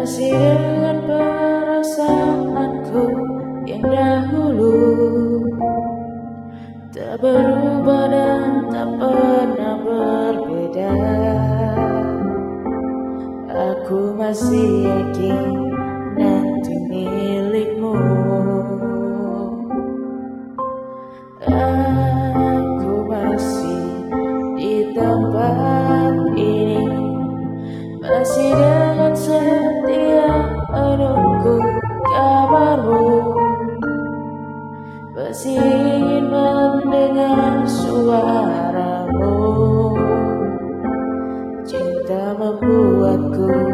Masih dengan perasaanku yang dahulu. Tak berubah dan tak pernah berbeda. Aku masih yakin Masih mendengar suaramu. Cinta membuatku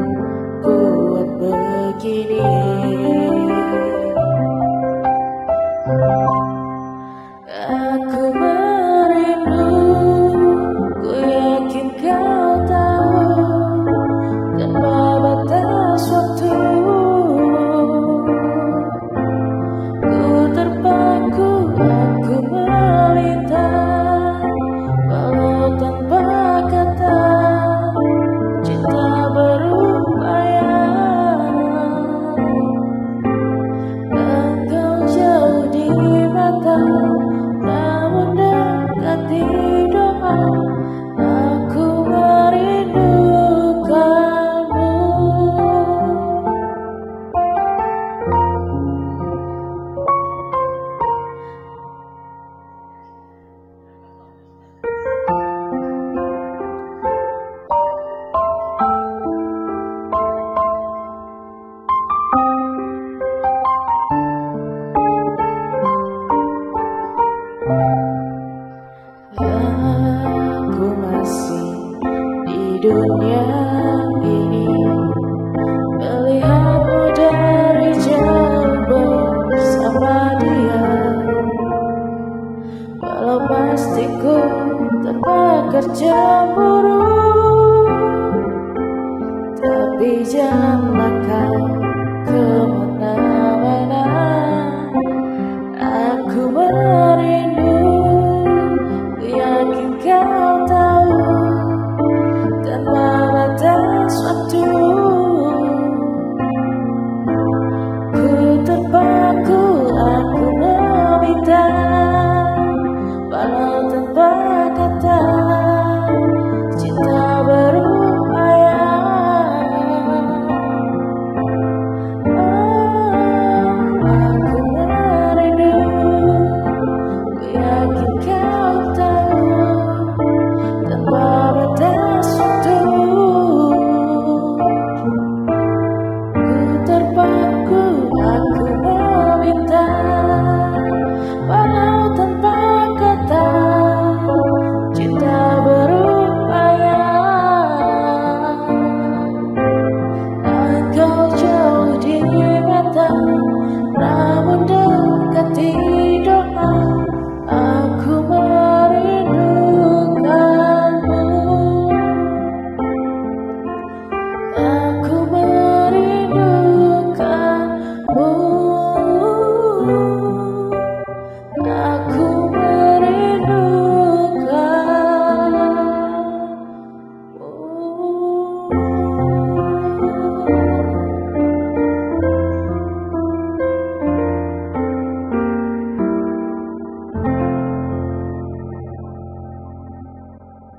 dunia ini. Melihatmu dari jauh bersama dia. Walau pasti ku terbakar cemburu Tapi janganlah kau